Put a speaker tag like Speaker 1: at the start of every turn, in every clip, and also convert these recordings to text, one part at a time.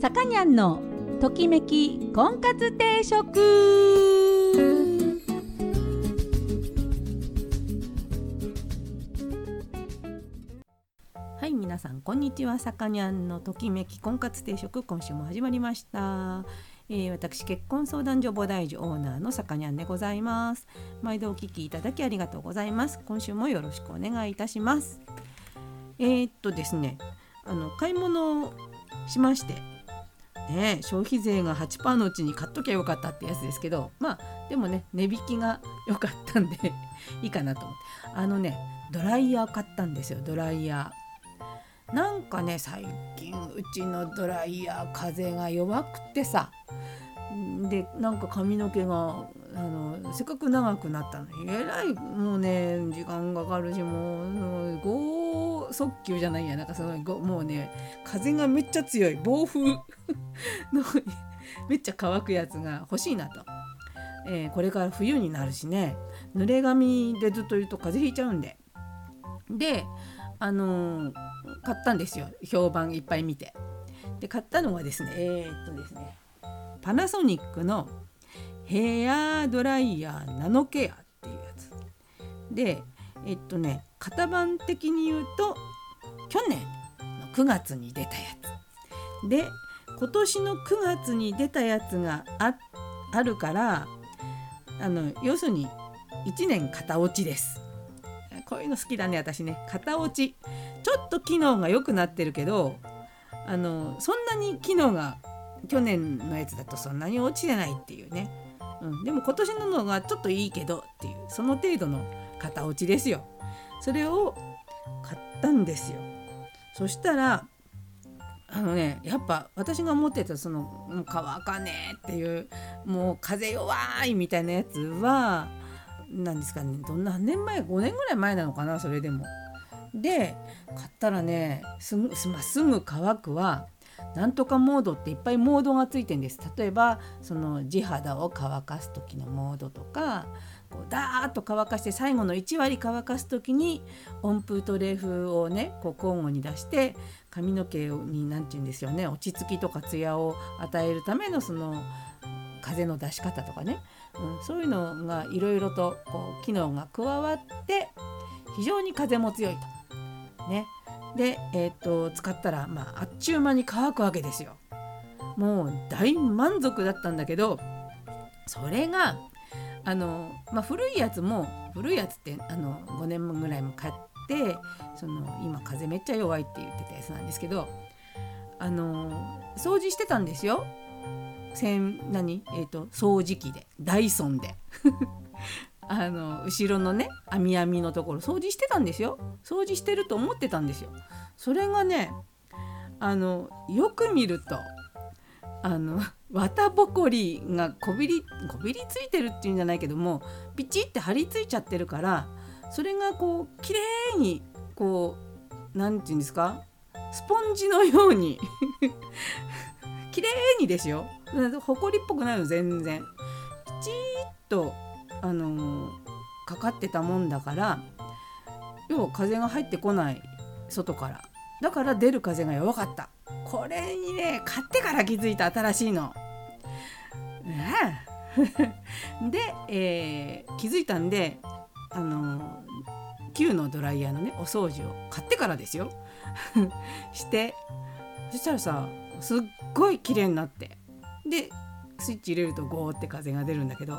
Speaker 1: さかにゃんのときめき婚活定食。はい皆さんこんにちは。さかにゃんのときめき婚活定食今週も始まりました。えー、私結婚相談所菩提樹オーナーのさかにゃんでございます。毎度お聞きいただきありがとうございます。今週もよろしくお願いいたします。えー、っとですねあの買い物をしましてね消費税が8%のうちに買っときゃよかったってやつですけどまあでもね値引きが良かったんで いいかなと思って。あのねドライヤー買ったんですよドライヤー。なんかね最近うちのドライヤー風が弱くてさでなんか髪の毛があのせっかく長くなったのにえらいもうね時間かかるしもう速球じゃないやなんかそのもうね風がめっちゃ強い暴風 のめっちゃ乾くやつが欲しいなと、えー、これから冬になるしね。濡れ髪でずっといると風邪ひいちゃうんで。であのー、買ったんですよ。評判いっぱい見て。で買ったのがですねえー、っとですねパナソニックのヘアドライヤーナノケアっていうやつ。でえっとね型番的に言うと去年の9月に出たやつ。で今年の9月に出たやつがああるからあの要するに1年型落ちです。こういうの好きだね私ね。型落ち。ちょっと機能が良くなってるけどあのそんなに機能が去年のやつだとそんなに落ちてないっていうね、うん、でも今年ののがちょっといいけどっていうその程度の型落ちですよ。それを買ったんですよ。そしたらあのねやっぱ私が思ってたその乾かねえっていうもう風弱いみたいなやつは何ですかねどんな何年前5年ぐらい前なのかなそれでも。で買ったらねすぐ,、ま、すぐ乾くはなんとかモードっていっぱいモードがついてんです例えばその地肌を乾かす時のモードとかこうダーッと乾かして最後の1割乾かす時に温風と冷風をねこう交互に出して髪の毛に何て言うんですよね落ち着きとかツヤを与えるためのその風の出し方とかね、うん、そういうのがいろいろとこう機能が加わって非常に風も強いと。ね、で、えー、っと使ったら、まあ、あっちゅう間に乾くわけですよ。もう大満足だったんだけどそれがあの、まあ、古いやつも古いやつってあの5年ぐらいも買ってその今風めっちゃ弱いって言ってたやつなんですけどあの掃除してたんですよ。せん何？えっ、ー、と掃除機でダイソンで。あの後ろのね網網のところ掃除してたんですよ。掃除してると思ってたんですよ。それがねあのよく見るとあの綿ぼこりがこびりこびりついてるっていうんじゃないけどもピチって張り付いちゃってるからそれがこう綺麗にこう何て言うんですか？スポンジのように 綺麗にですよ。ほこりっぽくないの全然。ピチッとあのー、かかってたもんだから要は風が入ってこない外から。だから出る風が弱かった。これにね買ってから気づいた新しいの。で、えー、気づいたんであの旧のドライヤーのねお掃除を買ってからですよ。してそしたらさすっごい綺麗になって。でスイッチ入れるとゴーって風が出るんだけど。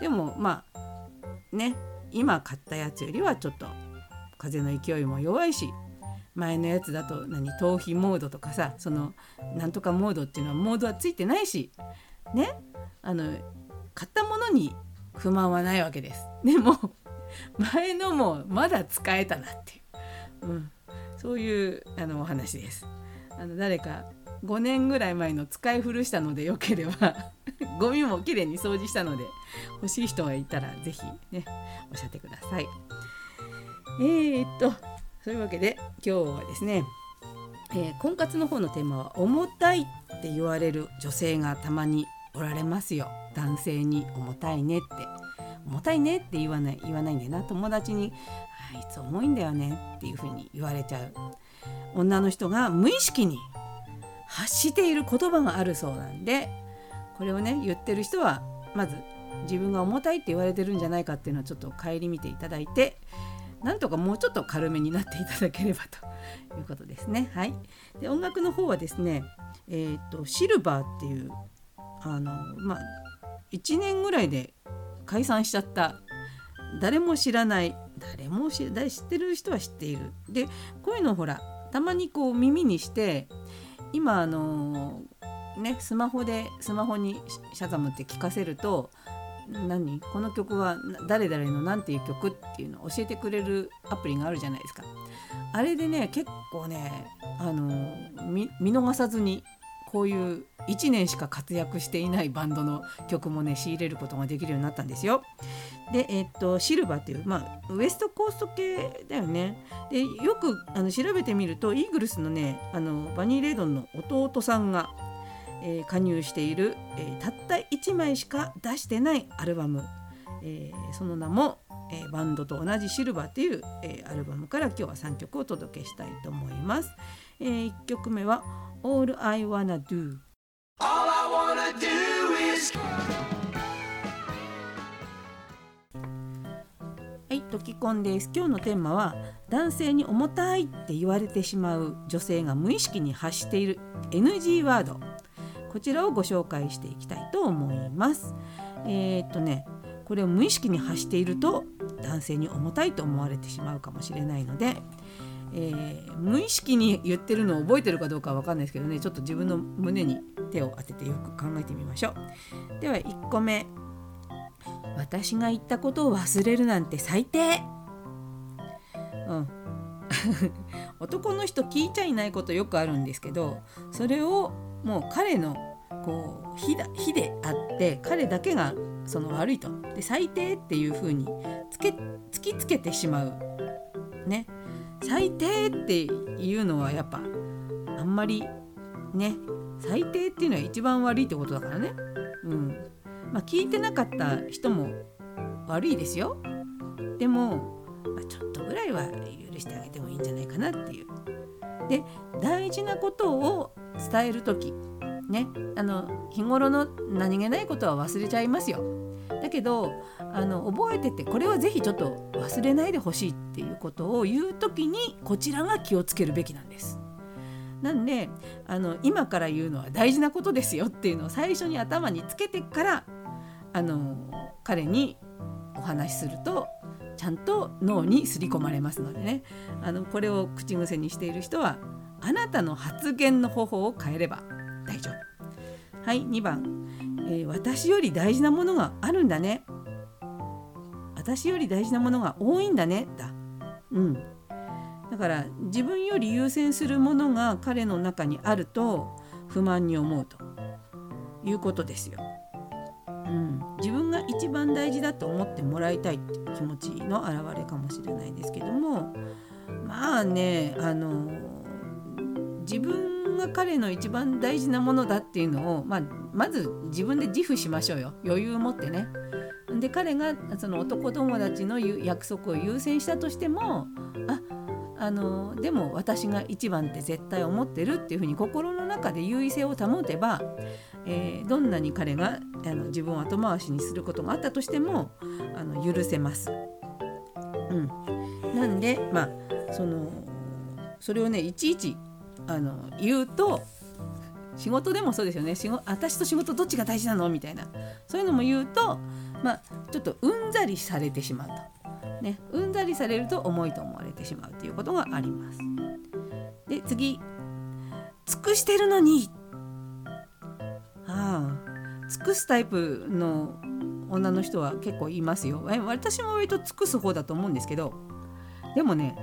Speaker 1: でもまあね今買ったやつよりはちょっと風の勢いも弱いし前のやつだと何頭皮モードとかさそのなんとかモードっていうのはモードはついてないしねあの買ったものに不満はないわけです。でも 前のもまだ使えたなっていう、うん、そういうあのお話です。あの誰か5年ぐらい前の使い古したのでよければ ゴミもきれいに掃除したので欲しい人がいたら是非ねおっしゃってください。えー、っとそういうわけで今日はですね、えー、婚活の方のテーマは重たいって言われる女性がたまにおられますよ。男性に重たいねって。重たいねって言わない言わないんだよな。友達にあいつ重いんだよねっていうふうに言われちゃう。女の人が無意識に発している言葉があるそうなんでこれをね言ってる人はまず自分が重たいって言われてるんじゃないかっていうのをちょっと顧みていただいてなんとかもうちょっと軽めになっていただければということですね。はい、で音楽の方はですね、えーと、シルバーっていうあの、まあ、1年ぐらいで解散しちゃった誰も知らない誰も知ってる人は知っている。でこういうのほらたまにこう耳にして今あのねスマホでスマホにシャザムって聞かせると何？この曲は誰々の何ていう曲っていうのを教えてくれるアプリがあるじゃないですか。あれでね結構ねあの見逃さずにこういう1年しか活躍していないバンドの曲もね仕入れることができるようになったんですよ。で、えー、っとシルバーっていう、まあ、ウエストコースト系だよね。でよくあの調べてみるとイーグルスのねあのバニー・レイドンの弟さんがえー、加入している、えー、たった1枚しか出してないアルバム、えー、その名も、えバンドと同じシルバーっていう、えアルバムから今日は3曲をお届けしたいと思います。え1曲目は All I Wanna Do はい、トキコンです。今日のテーマは男性に重たいって言われてしまう女性が無意識に発している NG ワードこちらをご紹介していきたいと思います。えー、っとねこれを無意識に発していると男性に重たいと思われてしまうかもしれないので、えー、無意識に言ってるのを覚えてるかどうかは分かんないですけどね。ちょっと自分の胸に手を当ててよく考えてみましょう。では1個目。私が言ったことを忘れるなんて最低。うん。男の人聞いちゃいないことよくあるんですけどそれをもう彼のこう火だ火であって彼だけがその悪いと。で最低っていう風につけ突きつけてしまう。ね。最低っていうのはやっぱあんまりね最低っていうのは一番悪いってことだからね。うん。まあ聞いてなかった人も悪いですよ。でも、まあ、ちょっとぐらいは許してあげてもいいんじゃないかなっていう。で大事なことを伝える時ねあの日頃の何気ないことは忘れちゃいますよ。けどあの覚えててこれは是非ちょっと忘れないでほしいっていうことを言う時にこちらが気をつけるべきなんです。なんであの今から言うのは大事なことですよっていうのを最初に頭につけてからあの彼にお話しするとちゃんと脳に刷り込まれますのでね。あのこれを口癖にしている人はあなたの発言の方法を変えれば大丈夫。はい2番、えー、私より大事なものがあるんだね。私より大事なものが多いんだね。だ。うん。だから自分より優先するものが彼の中にあると不満に思うと。いうことですよ。うん、自分が一番大事だと思ってもらいたいって気持ちの表れかもしれないですけども。まあねあの自分が彼の一番大事なものだっていうのを、まあ、まず自分で自負しましょうよ余裕を持ってね。で彼がその男友達の約束を優先したとしてもああのでも私が一番って絶対思ってるっていうふうに心の中で優位性を保てば、えー、どんなに彼があの自分を後回しにすることがあったとしてもあの許せます。うん、なんでまあそのそれをねいちいちあの言うと仕事でもそうですよね。仕事私と仕事どっちが大事なの？みたいな。そういうのも言うと、まあ、ちょっとうんざりされてしまうと、ね、うんざりされると重いと思われてしまうということがあります。で次。尽くしてるのに。ああ。尽くすタイプの女の人は結構いますよ。私も割と尽くす方だと思うんですけど。でもね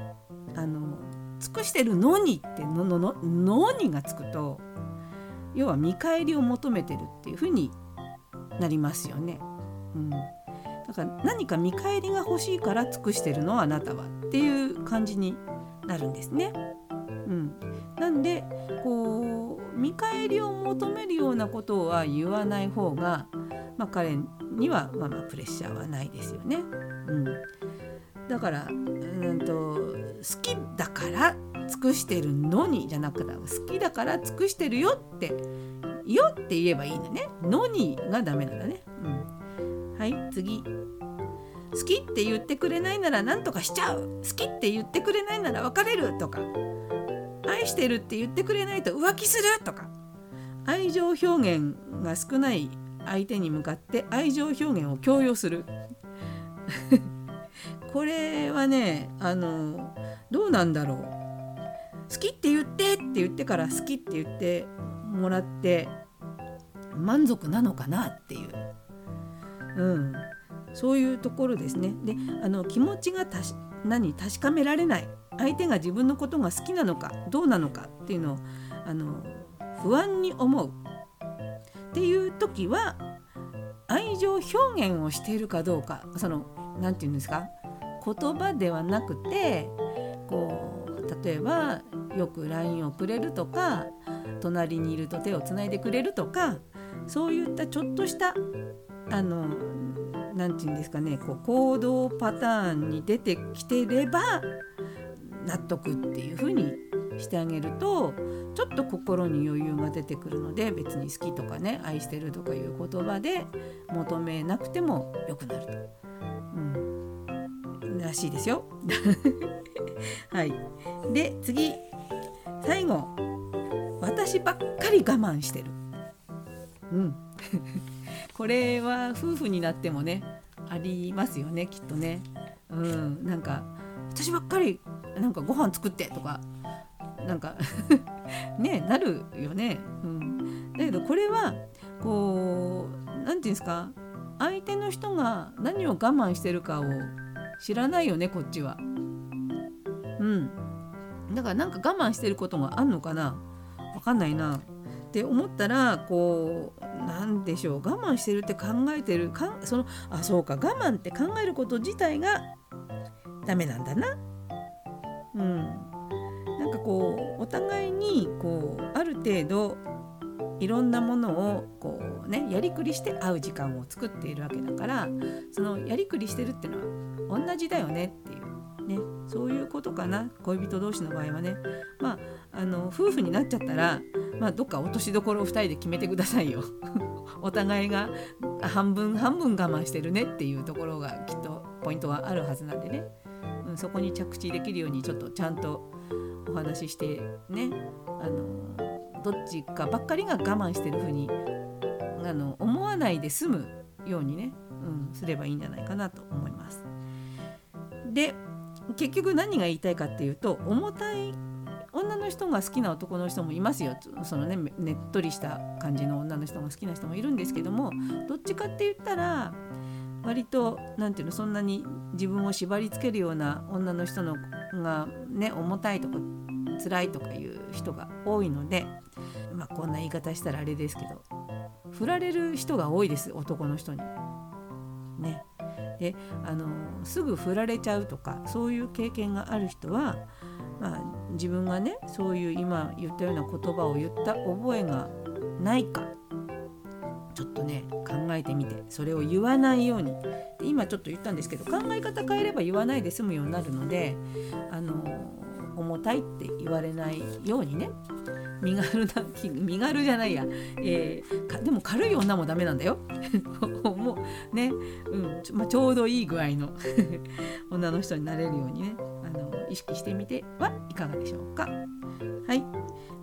Speaker 1: あの尽くしてるのにってののののにがつくと要は見返りを求めてるっていうふうになりますよね。うん、だから何か見返りが欲しいから尽くしてるのはあなたはっていう感じになるんですね。うん、なんでこう見返りを求めるようなことは言わない方が、まあ、彼にはまあまあプレッシャーはないですよね。うん、だからうんと好きだから尽くしてるのにじゃなくて好きだから尽くしてるよってよって言えばいいんだね。のにがダメなんだね、うん、はい次。好きって言ってくれないなら何とかしちゃう。好きって言ってくれないなら別れるとか。愛してるって言ってくれないと浮気するとか。愛情表現が少ない相手に向かって愛情表現を強要する。これはねあのどうなんだろう。好きって言ってって言ってから好きって言ってもらって満足なのかなっていう、うん、そういうところですね。であの気持ちがたし何確かめられない。相手が自分のことが好きなのかどうなのかっていうのをあの不安に思う。っていう時は愛情表現をしているかどうかその何て言うんですか？言葉ではなくてこう例えばよく LINE をくれるとか隣にいると手をつないでくれるとかそういったちょっとしたあの何て言うんですかねこう行動パターンに出てきてれば納得っていう風にしてあげるとちょっと心に余裕が出てくるので別に好きとかね愛してるとかいう言葉で求めなくてもよくなると。うん、らしいですよ。はい、で次最後私ばっかり我慢してる。うん これは夫婦になってもねありますよねきっとね。うん、なんか私ばっかりなんかご飯作ってとかなんか ねなるよね。うん、だけどこれはこう何て言うんですか相手の人が何を我慢してるかを知らないよねこっちは。うん。だからなんか我慢してることがあんのかな？わかんないな。って思ったらこう何でしょう？我慢してるって考えてるかそのあそうか我慢って考えること自体がダメなんだな。うん、なんかこうお互いにこうある程度いろんなものをこうねやりくりして会う時間を作っているわけだからそのやりくりしてるっていうのは同じだよねっていうねそういうことかな。恋人同士の場合はね。まああの夫婦になっちゃったらまあどっか落としどころを2人で決めてくださいよ。お互いが半分半分我慢してるねっていうところがきっとポイントはあるはずなんでね、うん、そこに着地できるようにちょっとちゃんとお話ししてね。あのどっちかばっかりが我慢してるふうにあの思わないで済むようにね、うん、すればいいんじゃないかなと思います。で結局何が言いたいかっていうと重たい女の人が好きな男の人もいますよそのねねっとりした感じの女の人が好きな人もいるんですけどもどっちかって言ったら割と何ていうのそんなに自分を縛りつけるような女の人のがね重たいとか辛いとかいう人が多いのでまあこんな言い方したらあれですけど振られる人が多いです男の人に。ね。であのすぐ振られちゃうとかそういう経験がある人はまあ、自分がねそういう今言ったような言葉を言った覚えがないかちょっとね考えてみてそれを言わないように。で今ちょっと言ったんですけど考え方変えれば言わないで済むようになるのであの重たいって言われないようにね。身軽な 身軽じゃないや、えー、でも軽い女もダメなんだよ。もうね、うん。ちまあ、ちょうどいい具合の 女の人になれるようにね。あの意識してみてはいかがでしょうか。はい、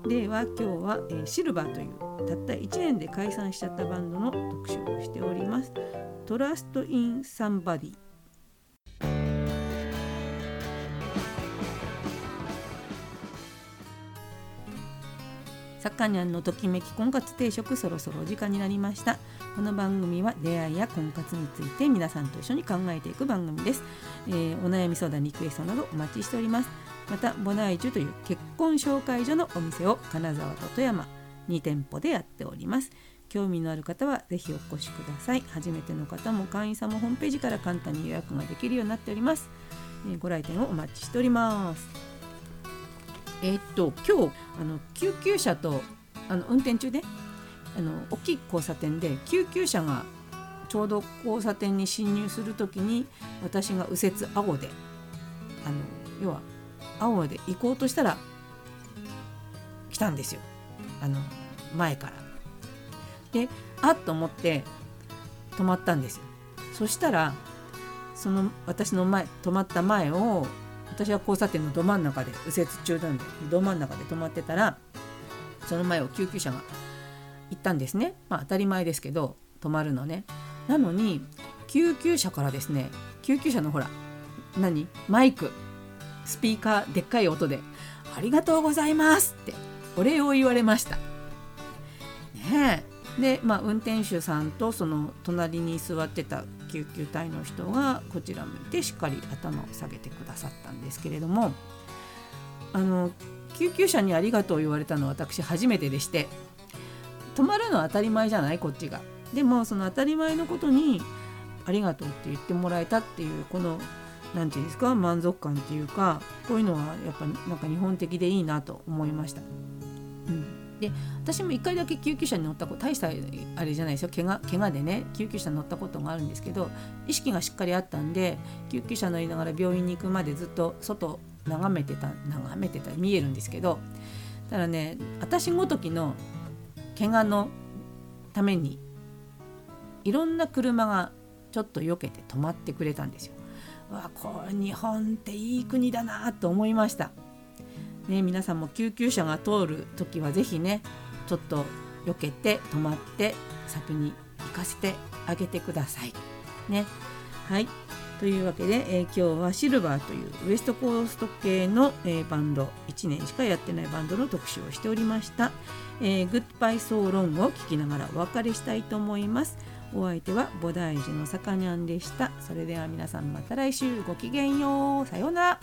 Speaker 1: では今日は、えー、シルバーというたった1年で解散しちゃったバンドの特集をしております。トラスト・イン・サンバディさかにゃんのときめき婚活定食そろそろお時間になりました。この番組は出会いや婚活について皆さんと一緒に考えていく番組です、えー、お悩み相談リクエストなどお待ちしております。またボナイチュという結婚紹介所のお店を金沢と富山2店舗でやっております。興味のある方はぜひお越しください。初めての方も会員さんもホームページから簡単に予約ができるようになっております、えー、ご来店をお待ちしております。えー、っと今日あの救急車とあの運転中であの大きい交差点で救急車がちょうど交差点に進入する時に私が右折青であの要は青で行こうとしたら来たんですよあの前から。であっと思って止まったんですよ。そしたらその私の前止まった前を私は交差点のど真ん中で右折中なんでど真ん中で止まってたらその前を救急車が行ったんですね。まあ当たり前ですけど止まるのね。なのに救急車からですね救急車のほら何？マイクスピーカーでっかい音で「ありがとうございます」ってお礼を言われました。ねえで、まあ、運転手さんとその隣に座ってた救急隊の人がこちら向いてしっかり頭を下げてくださったんですけれどもあの救急車にありがとう言われたのは私初めてでして止まるのは当たり前じゃないこっちが。でもその当たり前のことにありがとうって言ってもらえたっていうこの何て言うんですか満足感っていうかこういうのはやっぱなんか日本的でいいなと思いました。うんで私も1回だけ救急車に乗ったこと大したあれじゃないですよ怪我怪我でね救急車に乗ったことがあるんですけど意識がしっかりあったんで救急車乗りながら病院に行くまでずっと外眺めてた眺めてた見えるんですけどただね私ごときの怪我のためにいろんな車がちょっと避けて止まってくれたんですよ。わこれ日本っていい国だなと思いました。ね、皆さんも救急車が通る時は是非ねちょっと避けて止まって先に行かせてあげてください。ね、はいというわけで、えー、今日はシルバーというウエストコースト系の、えー、バンド1年しかやってないバンドの特集をしておりました。えー、グッバイソーロンを聞きながらお別れしたいと思います。お相手は菩提寺のさかにゃんでした。それでは皆さんまた来週ごきげんよう。さようなら。